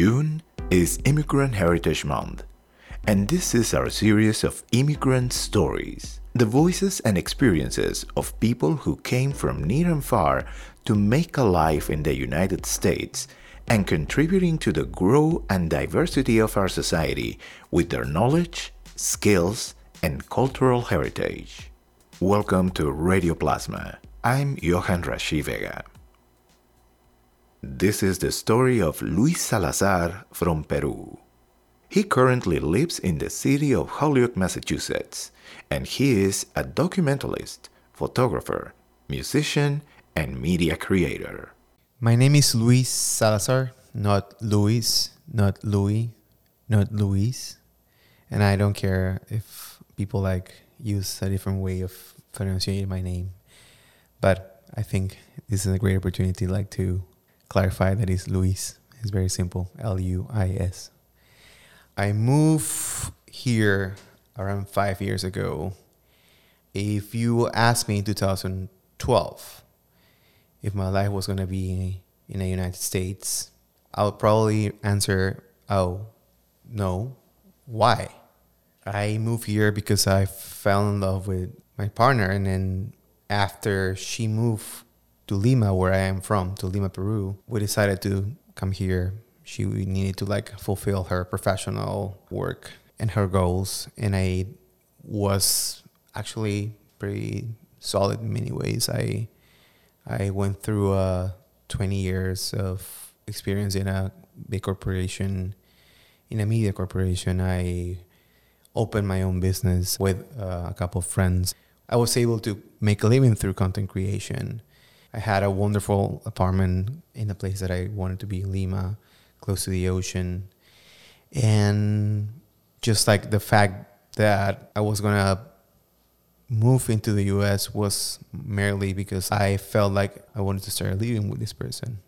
June is Immigrant Heritage Month, and this is our series of immigrant stories, the voices and experiences of people who came from near and far to make a life in the United States and contributing to the growth and diversity of our society with their knowledge, skills, and cultural heritage. Welcome to Radio Plasma. I'm Johan Rashi Vega. This is the story of Luis Salazar from Peru. He currently lives in the city of Holyoke, Massachusetts, and he is a documentalist, photographer, musician, and media creator. My name is Luis Salazar, not Luis, not Louis, not Luis. And I don't care if people like use a different way of pronunciating my name. But I think this is a great opportunity like to clarify that is Luis. It's very simple L U I S. I moved here around five years ago. If you asked me in 2012 if my life was going to be in the United States, I would probably answer, oh, no. Why? I moved here because I fell in love with my partner, and then after she moved to Lima, where I am from, to Lima, Peru, we decided to come here. She needed to like fulfill her professional work and her goals, and I was actually pretty solid in many ways. I I went through uh, 20 years of experience in a big corporation, in a media corporation. I opened my own business with uh, a couple of friends. I was able to make a living through content creation. I had a wonderful apartment in a place that I wanted to be Lima, close to the ocean. And just like the fact that I was going to move into the US was merely because I felt like I wanted to start living with this person.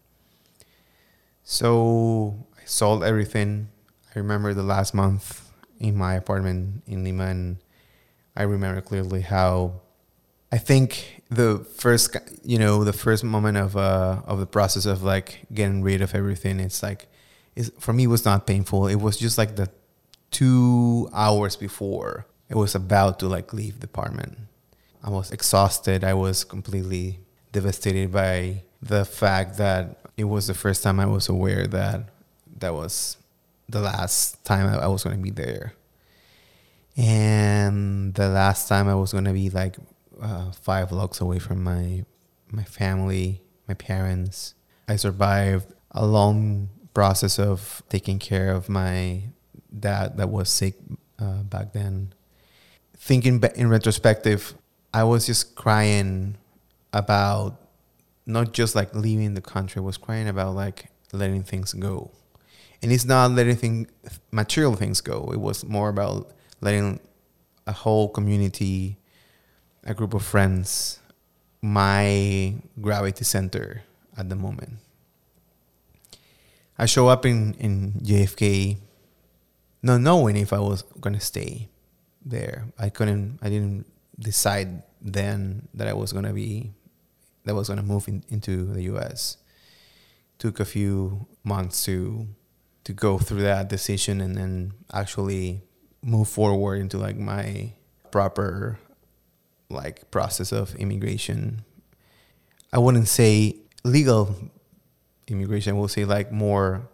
So I sold everything. I remember the last month in my apartment in Lima, and I remember clearly how I think the first, you know, the first moment of uh of the process of like getting rid of everything, it's like, it's, for me, it was not painful. It was just like the two hours before it was about to like leave the apartment. I was exhausted. I was completely devastated by the fact that it was the first time I was aware that that was the last time I was going to be there. And the last time I was going to be like uh, five blocks away from my my family, my parents. I survived a long process of taking care of my dad that was sick uh, back then. Thinking in retrospective, I was just crying about not just like leaving the country. I was crying about like letting things go, and it's not letting thing, material things go. It was more about letting a whole community a group of friends my gravity center at the moment. I show up in, in JFK not knowing if I was gonna stay there. I couldn't I didn't decide then that I was gonna be that I was gonna move in, into the US. Took a few months to to go through that decision and then actually move forward into like my proper like process of immigration. I wouldn't say legal immigration. I will say like more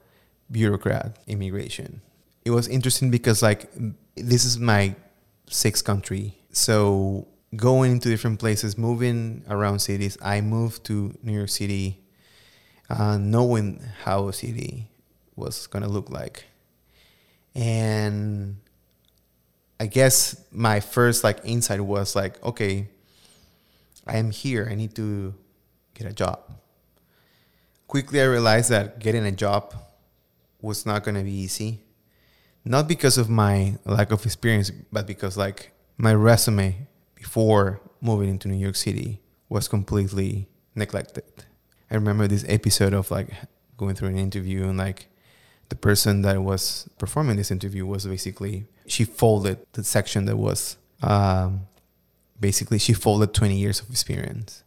bureaucrat immigration. It was interesting because like this is my sixth country, so going into different places, moving around cities. I moved to New York City, uh, knowing how a city was gonna look like, and I guess my first like insight was like, okay, I am here. I need to get a job. quickly I realized that getting a job was not going to be easy. Not because of my lack of experience, but because like my resume before moving into New York City was completely neglected. I remember this episode of like going through an interview and like the person that was performing this interview was basically she folded the section that was um, basically she folded 20 years of experience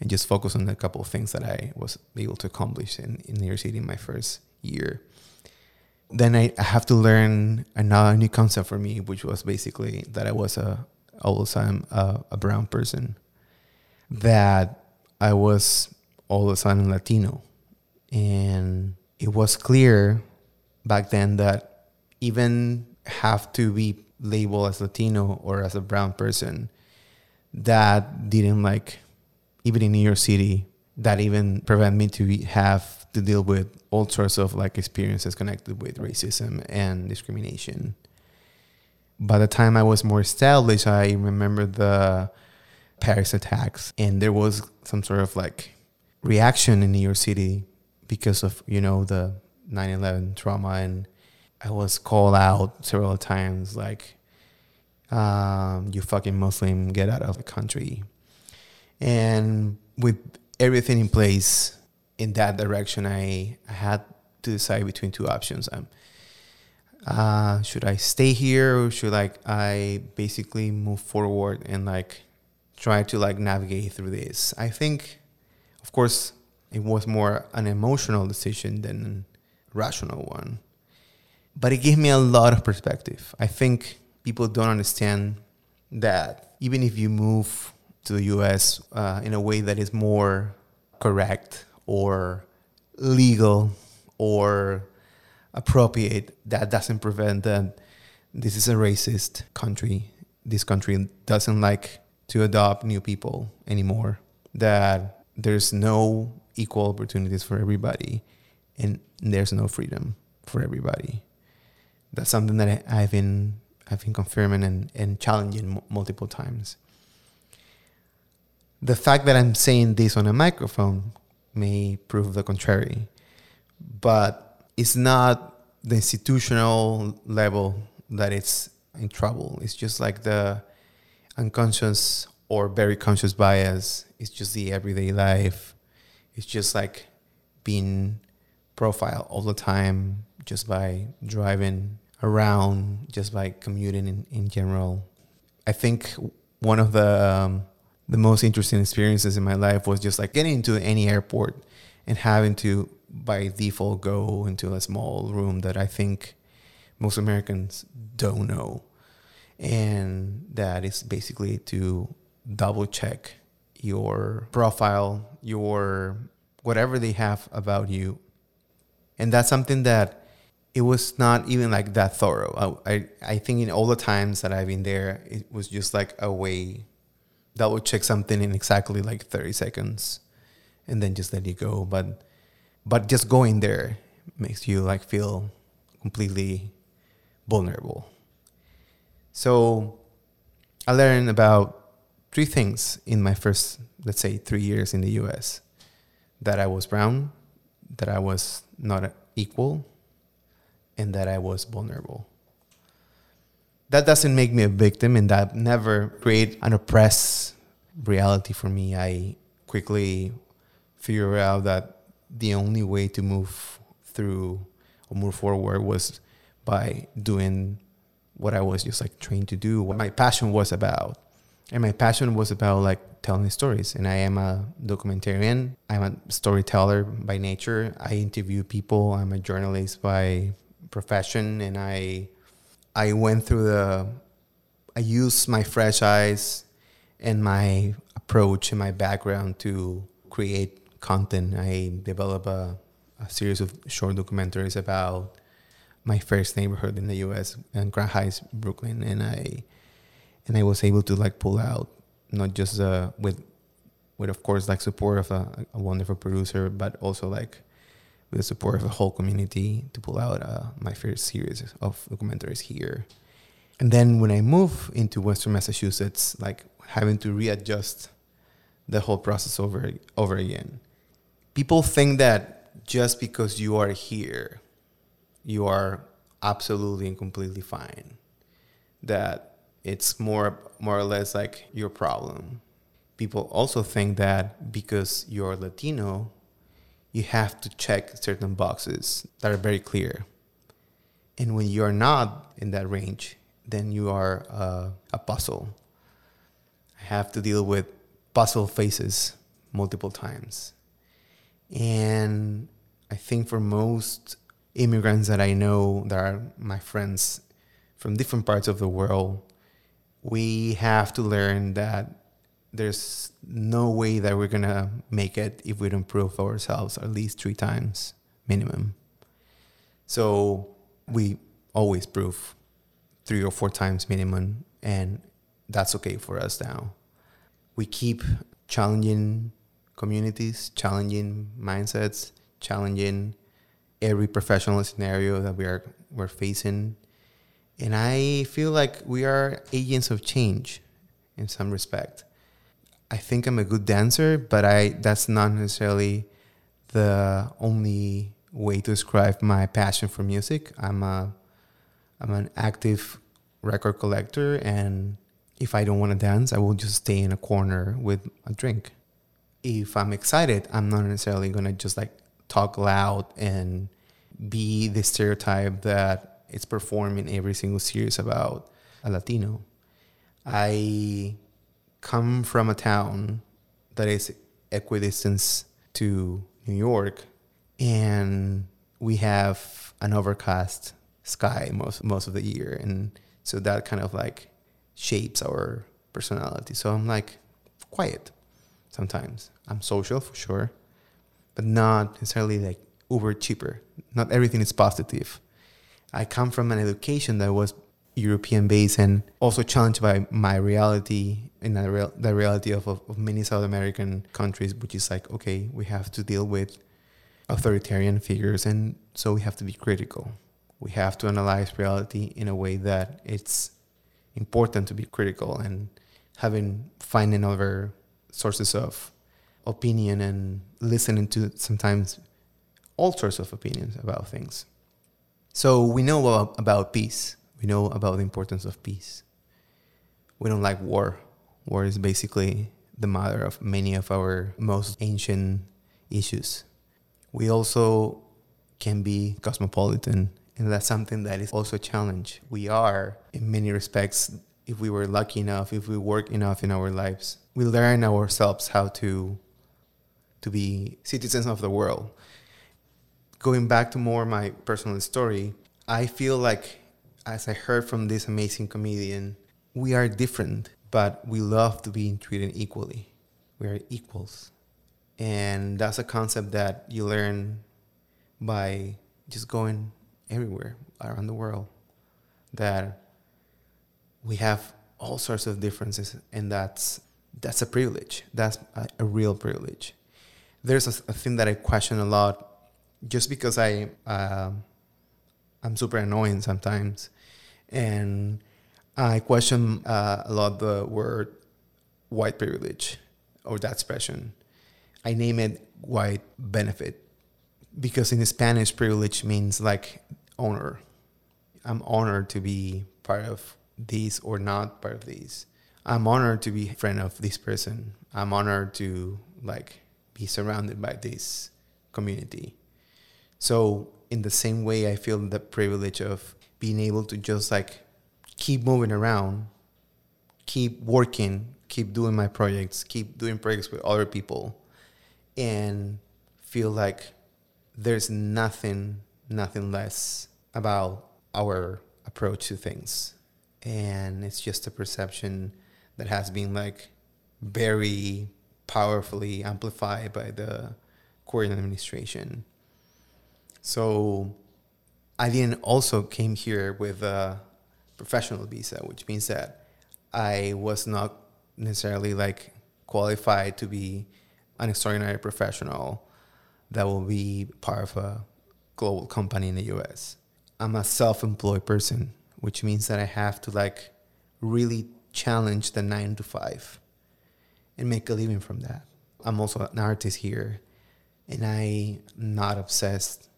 and just focused on a couple of things that I was able to accomplish in, in New York City in my first year. Then I, I have to learn another new concept for me, which was basically that I was a all the time a, a brown person, that I was all of a sudden Latino, and it was clear back then that even have to be labeled as Latino or as a brown person, that didn't like, even in New York City, that even prevent me to have to deal with all sorts of like experiences connected with racism and discrimination. By the time I was more established, I remember the Paris attacks, and there was some sort of like reaction in New York City because of you know the 9/11 trauma, and I was called out several times like, um, "You fucking Muslim, get out of the country." And with everything in place in that direction, I, I had to decide between two options. Um, uh, should I stay here or should like I basically move forward and like try to like navigate through this? I think, of course, it was more an emotional decision than rational one. But it gave me a lot of perspective. I think people don't understand that even if you move to the US uh, in a way that is more correct or legal or appropriate, that doesn't prevent that this is a racist country. This country doesn't like to adopt new people anymore. That there's no equal opportunities for everybody, and there's no freedom for everybody. That's something that I, have been I've been confirming and, and challenging m- multiple times. The fact that I'm saying this on a microphone may prove the contrary, but it's not the institutional level that it's in trouble. It's just like the unconscious or very conscious bias. It's just the everyday life. It's just like being profiled all the time just by driving around, just by commuting in, in general. I think one of the um, the most interesting experiences in my life was just like getting into any airport and having to by default go into a small room that I think most Americans don't know. And that is basically to double check your profile, your whatever they have about you. And that's something that it was not even like that thorough. I, I, I think in all the times that I've been there, it was just like a way that would check something in exactly like 30 seconds and then just let you go. But but just going there makes you like feel completely vulnerable. So I learned about three things in my first, let's say, three years in the US that I was brown, that I was not equal, and that I was vulnerable. That doesn't make me a victim, and that never create an oppressed reality for me. I quickly figure out that the only way to move through or move forward was by doing what I was just like trained to do, what my passion was about. And my passion was about like telling stories. And I am a documentarian. I'm a storyteller by nature. I interview people. I'm a journalist by profession. And I I went through the I used my fresh eyes and my approach and my background to create content. I developed a, a series of short documentaries about my first neighborhood in the U.S. and Crown Heights, Brooklyn, and I and I was able to like pull out not just uh, with with of course like support of a, a, wonderful producer, but also like with the support of the whole community to pull out uh, my first series of documentaries here. And then when I moved into Western Massachusetts, like having to readjust the whole process over over again people think that just because you are here, you are absolutely and completely fine. That it's more more or less like your problem. People also think that because you're Latino, you have to check certain boxes that are very clear. And when you're not in that range, then you are uh, a puzzle. I have to deal with puzzle faces multiple times. And I think for most immigrants that I know that are my friends from different parts of the world, we have to learn that there's no way that we're gonna make it if we don't prove ourselves at least three times minimum. So we always prove three or four times minimum, and that's okay for us now. We keep challenging communities, challenging mindsets, challenging every professional scenario that we are we're facing. And I feel like we are agents of change in some respect. I think I'm a good dancer, but I that's not necessarily the only way to describe my passion for music. I'm a I'm an active record collector and if I don't want to dance, I will just stay in a corner with a drink. If I'm excited, I'm not necessarily going to just like talk loud and be the stereotype that it's performed in every single series about a Latino. I come from a town that is equidistant to New York, and we have an overcast sky most most of the year, and so that kind of like shapes our personality. So I'm like quiet sometimes. I'm social for sure, but not necessarily like uber cheaper. Not everything is positive. I come from an education that was European based and also challenged by my reality in the, real, the reality of, of, of many South American countries, which is like, okay, we have to deal with authoritarian figures, and so we have to be critical. We have to analyze reality in a way that it's important to be critical and having finding other sources of opinion and listening to sometimes all sorts of opinions about things. So we know about, peace. We know about the importance of peace. We don't like war. War is basically the mother of many of our most ancient issues. We also can be cosmopolitan, and that's something that is also a challenge. We are, in many respects, if we were lucky enough, if we work enough in our lives, we learn ourselves how to to be citizens of the world. Going back to more my personal story, I feel like as I heard from this amazing comedian, we are different, but we love to be treated equally. We are equals. And that's a concept that you learn by just going everywhere around the world. That we have all sorts of differences, and that's that's a privilege. That's a, a real privilege. There's a, a, thing that I question a lot, just because I uh, I'm super annoying sometimes, and I question uh, a lot the word white privilege or that expression. I name it white benefit because in Spanish, privilege means like honor. I'm honored to be part of these or not part of these. I'm honored to be friend of this person. I'm honored to like be surrounded by this community. So in the same way, I feel the privilege of being able to just like keep moving around, keep working, keep doing my projects, keep doing projects with other people, and feel like there's nothing, nothing less about our approach to things. And it's just a perception that has been like very powerfully amplified by the current administration. So I then also came here with a professional visa, which means that I was not necessarily like qualified to be an extraordinary professional that will be part of a global company in the US. I'm a self-employed person, which means that I have to like really challenge the 9 to 5 and make a living from that. I'm also an artist here and I'm not obsessed,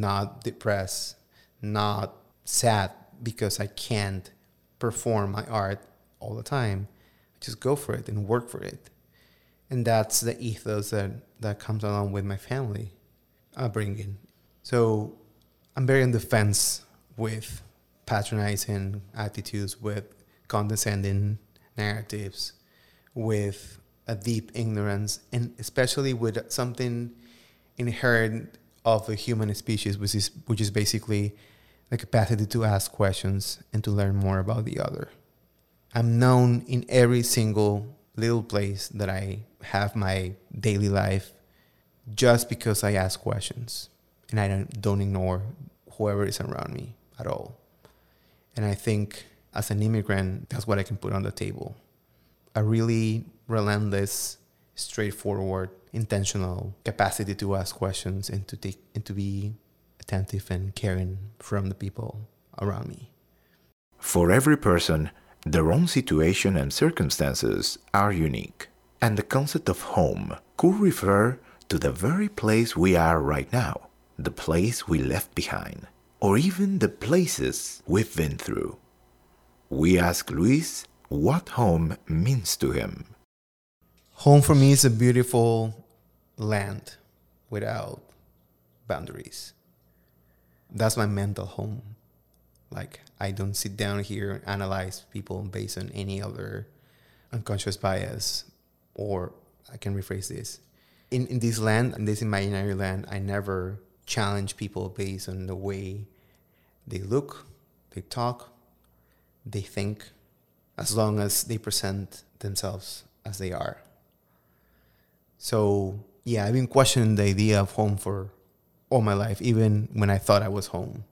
not depressed, not sad because I can't perform my art all the time. Just go for it and work for it. And that's the ethos that, that comes along with my family upbringing. So I'm very on the fence with patronizing attitudes, with condescending narratives, with a deep ignorance, and especially with something inherent of the human species, which is which is basically the capacity to ask questions and to learn more about the other. I'm known in every single little place that I have my daily life just because I ask questions and I don't, don't ignore whoever is around me at all. And I think as an immigrant, that's what I can put on the table. A really relentless, straightforward, intentional capacity to ask questions and to take and to be attentive and caring from the people around me. For every person, their own situation and circumstances are unique, and the concept of home could refer to the very place we are right now, the place we left behind, or even the places we've been through. We ask Luis what home means to him. Home for me is a beautiful land without boundaries. That's my mental home. Like, I don't sit down here and analyze people based on any other unconscious bias, or I can rephrase this in, in this land, in this imaginary land, I never challenge people based on the way they look, they talk, they think, as long as they present themselves as they are. So, yeah, I've been questioning the idea of home for all my life, even when I thought I was home.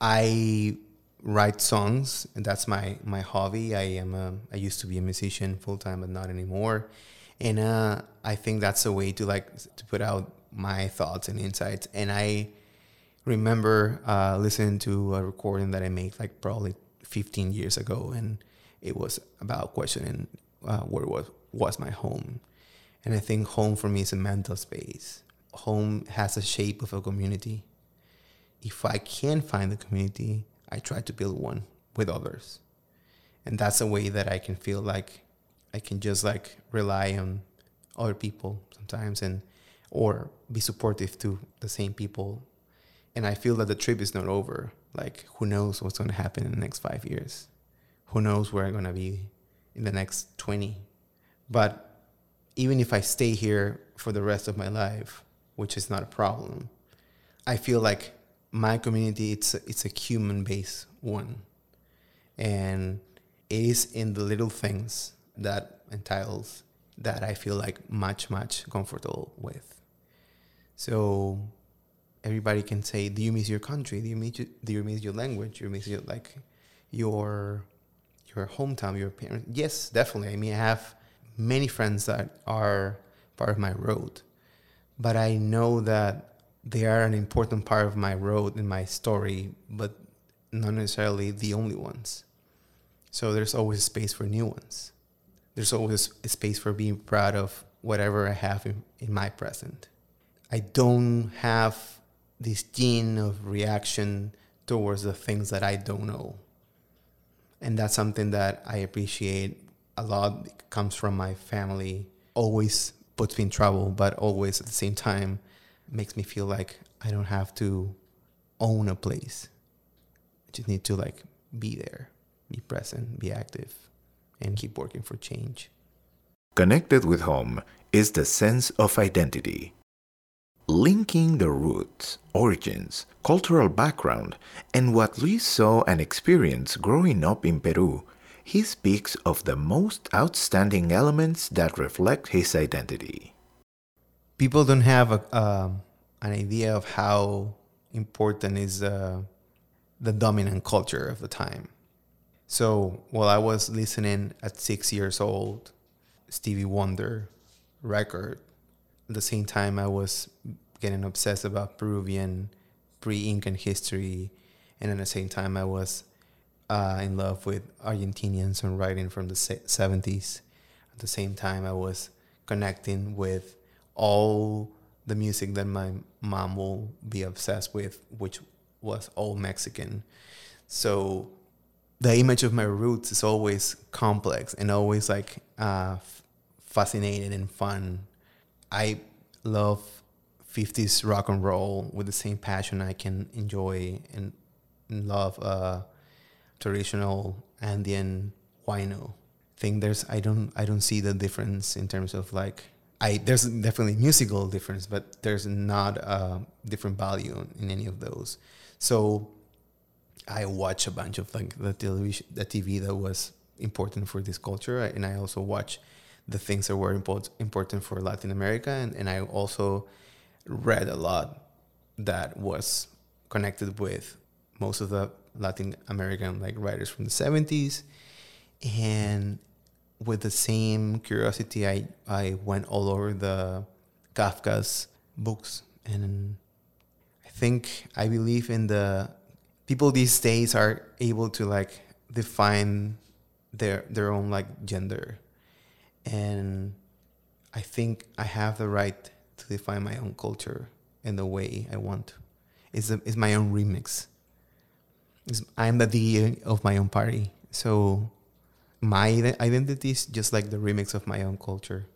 I write songs, and that's my, my hobby. I am a, I used to be a musician full time, but not anymore and uh, I think that's a way to like to put out my thoughts and insights. And I remember uh, listening to a recording that I made like probably 15 years ago, and it was about questioning uh, where was was my home. And I think home for me is a mental space. Home has a shape of a community. If I can find the community, I try to build one with others. And that's a way that I can feel like I can just like rely on other people sometimes and or be supportive to the same people. And I feel that the trip is not over. Like who knows what's to happen in the next 5 years? Who knows where I'm to be in the next 20? But even if I stay here for the rest of my life, which is not a problem, I feel like my community it's a, it's a human based one. And it is in the little things that entails that I feel like much, much comfortable with. So everybody can say, "Do you miss your country? Do you miss your, do you miss your language? Do you miss your like your your hometown, your parents?" Yes, definitely. I mean, I have many friends that are part of my road, but I know that they are an important part of my road and my story, but not necessarily the only ones. So there's always space for new ones there's always a space for being proud of whatever I have in, in my present. I don't have this gene of reaction towards the things that I don't know. And that's something that I appreciate a lot. Comes from my family. Always puts me in trouble, but always at the same time makes me feel like I don't have to own a place. I just need to like be there, be present, be active and keep working for change. Connected with home is the sense of identity. Linking the roots, origins, cultural background, and what Luis saw and experienced growing up in Peru, he speaks of the most outstanding elements that reflect his identity. People don't have a, uh, an idea of how important is uh, the dominant culture of the time. So while I was listening at six years old, Stevie Wonder record, at the same time I was getting obsessed about Peruvian pre-Incan history, and at the same time I was uh, in love with Argentinian songwriting from the 70s. At the same time I was connecting with all the music that my mom will be obsessed with, which was all Mexican. So the image of my roots is always complex and always like uh, fascinating and fun. I love 50s rock and roll with the same passion I can enjoy and, and love uh, traditional Andean huayno. thing. there's I don't I don't see the difference in terms of like I there's definitely musical difference, but there's not a different value in any of those. So I watch a bunch of like the television, the TV that was important for this culture, and I also watch the things that were import, important for Latin America, and, and I also read a lot that was connected with most of the Latin American like writers from the 70s and with the same curiosity I I went all over the Kafka's books and I think I believe in the people these days are able to like define their their own like gender and I think I have the right to define my own culture in the way I want. It's, a, it's my own remix. I'm the DJ of my own party. So my identity is just like the remix of my own culture.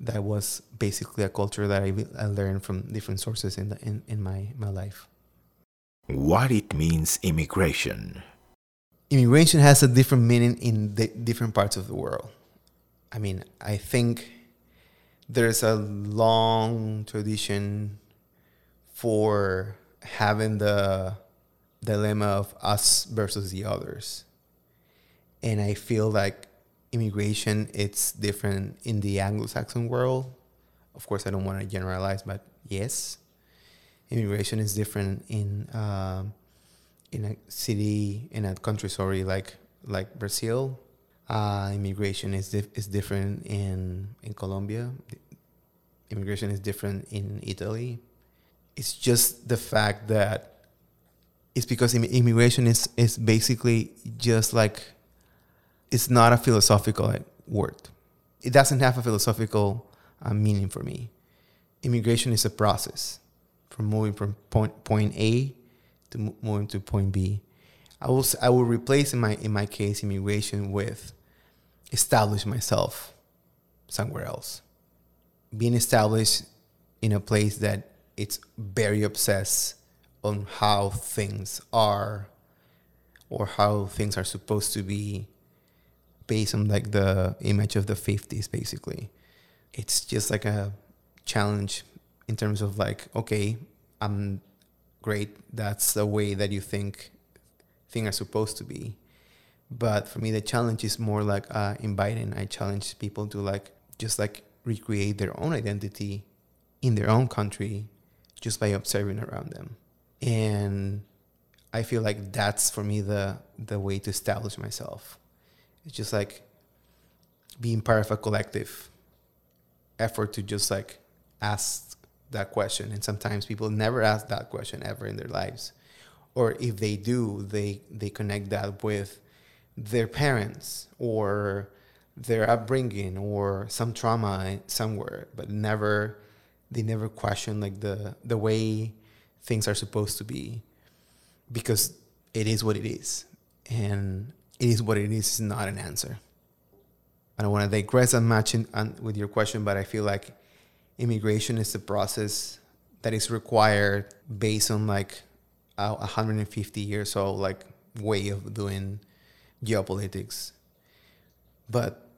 That was basically a culture that I, I learned from different sources in, the, in, in my, my life. What it means immigration. Immigration has a different meaning in the different parts of the world. I mean, I think there's a long tradition for having the dilemma of us versus the others. And I feel like immigration it's different in the Anglo-Saxon world. Of course, I don't want to generalize, but yes, immigration is different in uh, in a city in a country, sorry, like like Brazil uh, immigration is dif- is different in in Colombia. Immigration is different in Italy. It's just the fact that it's because immigration is is basically just like it's not a philosophical word. It doesn't have a philosophical uh, meaning for me. Immigration is a process from moving from point point A to moving to point B. I will I will replace in my in my case immigration with establish myself somewhere else. Being established in a place that it's very obsessed on how things are or how things are supposed to be based on like the image of the 50s basically. It's just like a challenge in terms of like okay, I'm great. That's the way that you think things are supposed to be. But for me, the challenge is more like uh, inviting. I challenge people to like just like recreate their own identity in their own country just by observing around them. And I feel like that's for me the the way to establish myself. It's just like being part of a collective effort to just like ask that question. And sometimes people never ask that question ever in their lives. Or if they do, they they connect that with their parents or their upbringing or some trauma somewhere, but never they never question like the the way things are supposed to be because it is what it is and it is what it is is not an answer i don't want to digress on much on, with your question but i feel like immigration is the process that is required based on like a 150 years old like way of doing geopolitics. But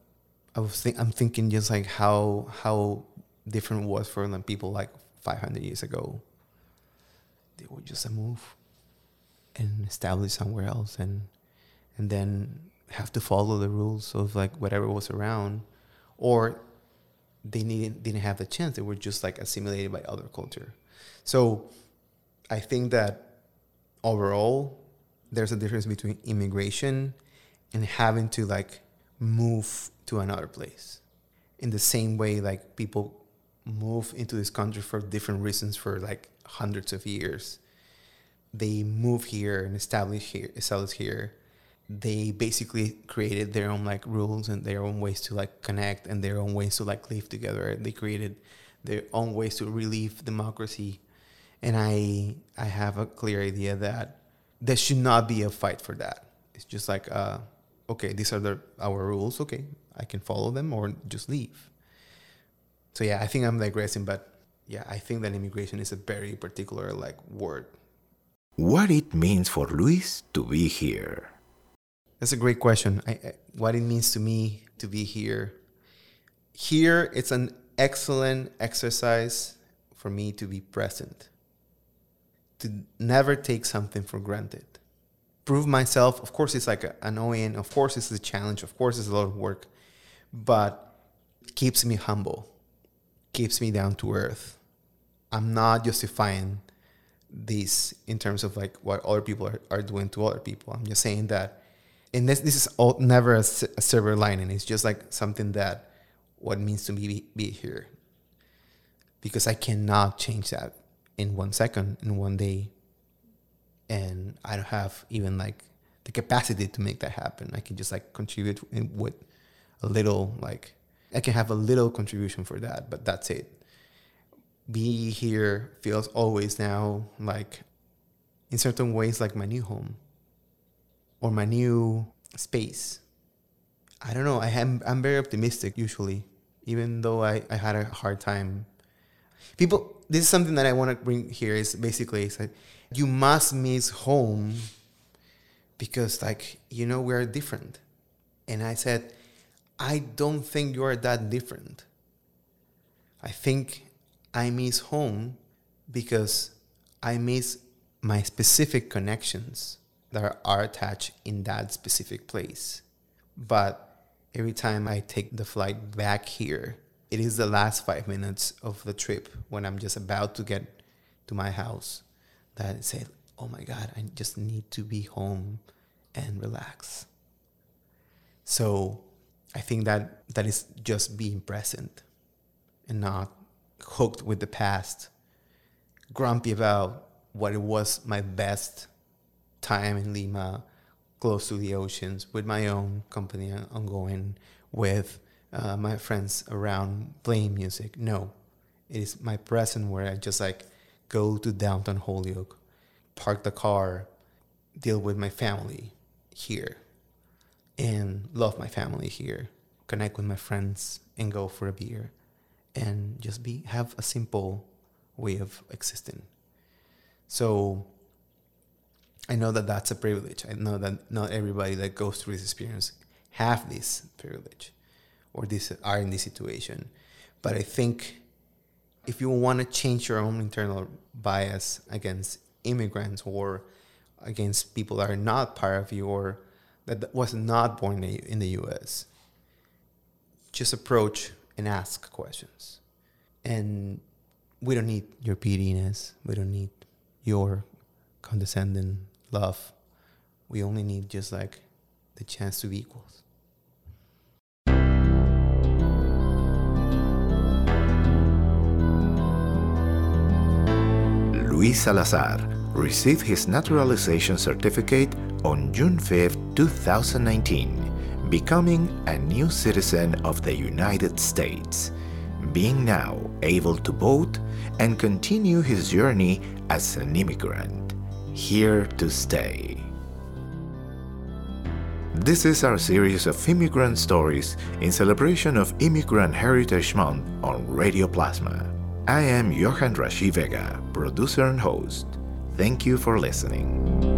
I was think I'm thinking just like how how different it was for like people like 500 years ago. They would just a move and establish somewhere else, and and then have to follow the rules of like whatever was around, or they didn't didn't have the chance. They were just like assimilated by other culture. So I think that overall, there's a difference between immigration and having to like move to another place in the same way like people move into this country for different reasons for like hundreds of years they move here and establish here establish here they basically created their own like rules and their own ways to like connect and their own ways to like live together they created their own ways to relieve democracy. And I I have a clear idea that there should not be a fight for that. It's just like, uh, okay, these are the our rules. Okay, I can follow them or just leave. So yeah, I think I'm digressing, but yeah, I think that immigration is a very particular like word. What it means for Luis to be here. That's a great question. I, I, what it means to me to be here. Here, it's an excellent exercise for me to be present, to never take something for granted. Prove myself. Of course, it's like a, annoying. Of course, it's a challenge. Of course, it's a lot of work, but it keeps me humble, keeps me down to earth. I'm not justifying this in terms of like what other people are, are doing to other people. I'm just saying that and this this is all, never a, a silver lining. It's just like something that what means to me be, be here. Because I cannot change that in one second, in one day, and I don't have even like the capacity to make that happen. I can just like contribute with a little like I can have a little contribution for that, but that's it. Be here feels always now like in certain ways like my new home or my new space. I don't know. I am I'm very optimistic usually, even though I, I had a hard time. People, this is something that I want to bring here. Is basically it's like you must miss home because like you know we're different, and I said I don't think you are that different. I think I miss home because I miss my specific connections that are attached in that specific place. But every time I take the flight back here, it is the last five minutes of the trip when I'm just about to get to my house that I say, oh my God, I just need to be home and relax. So I think that that is just being present and not hooked with the past, grumpy about what it was my best time in Lima, close to the oceans, with my own company ongoing, with uh, my friends around playing music. No, it is my present where I just like go to downtown Holyoke, park the car, deal with my family here, and love my family here, connect with my friends, and go for a beer, and just be have a simple way of existing. So I know that that's a privilege. I know that not everybody that goes through this experience have this privilege or this are in this situation. But I think if you want to change your own internal bias against immigrants or against people that are not part of you or that was not born in the US, just approach and ask questions. And we don't need your pettiness. We don't need your condescending love. We only need just like the chance to be equals. Luis Salazar received his naturalization certificate on June 5, 2019, becoming a new citizen of the United States, being now able to vote and continue his journey as an immigrant here to stay. This is our series of immigrant stories in celebration of Immigrant Heritage Month on Radio Plasma. I am Johan Rashi Vega, producer and host. Thank you for listening.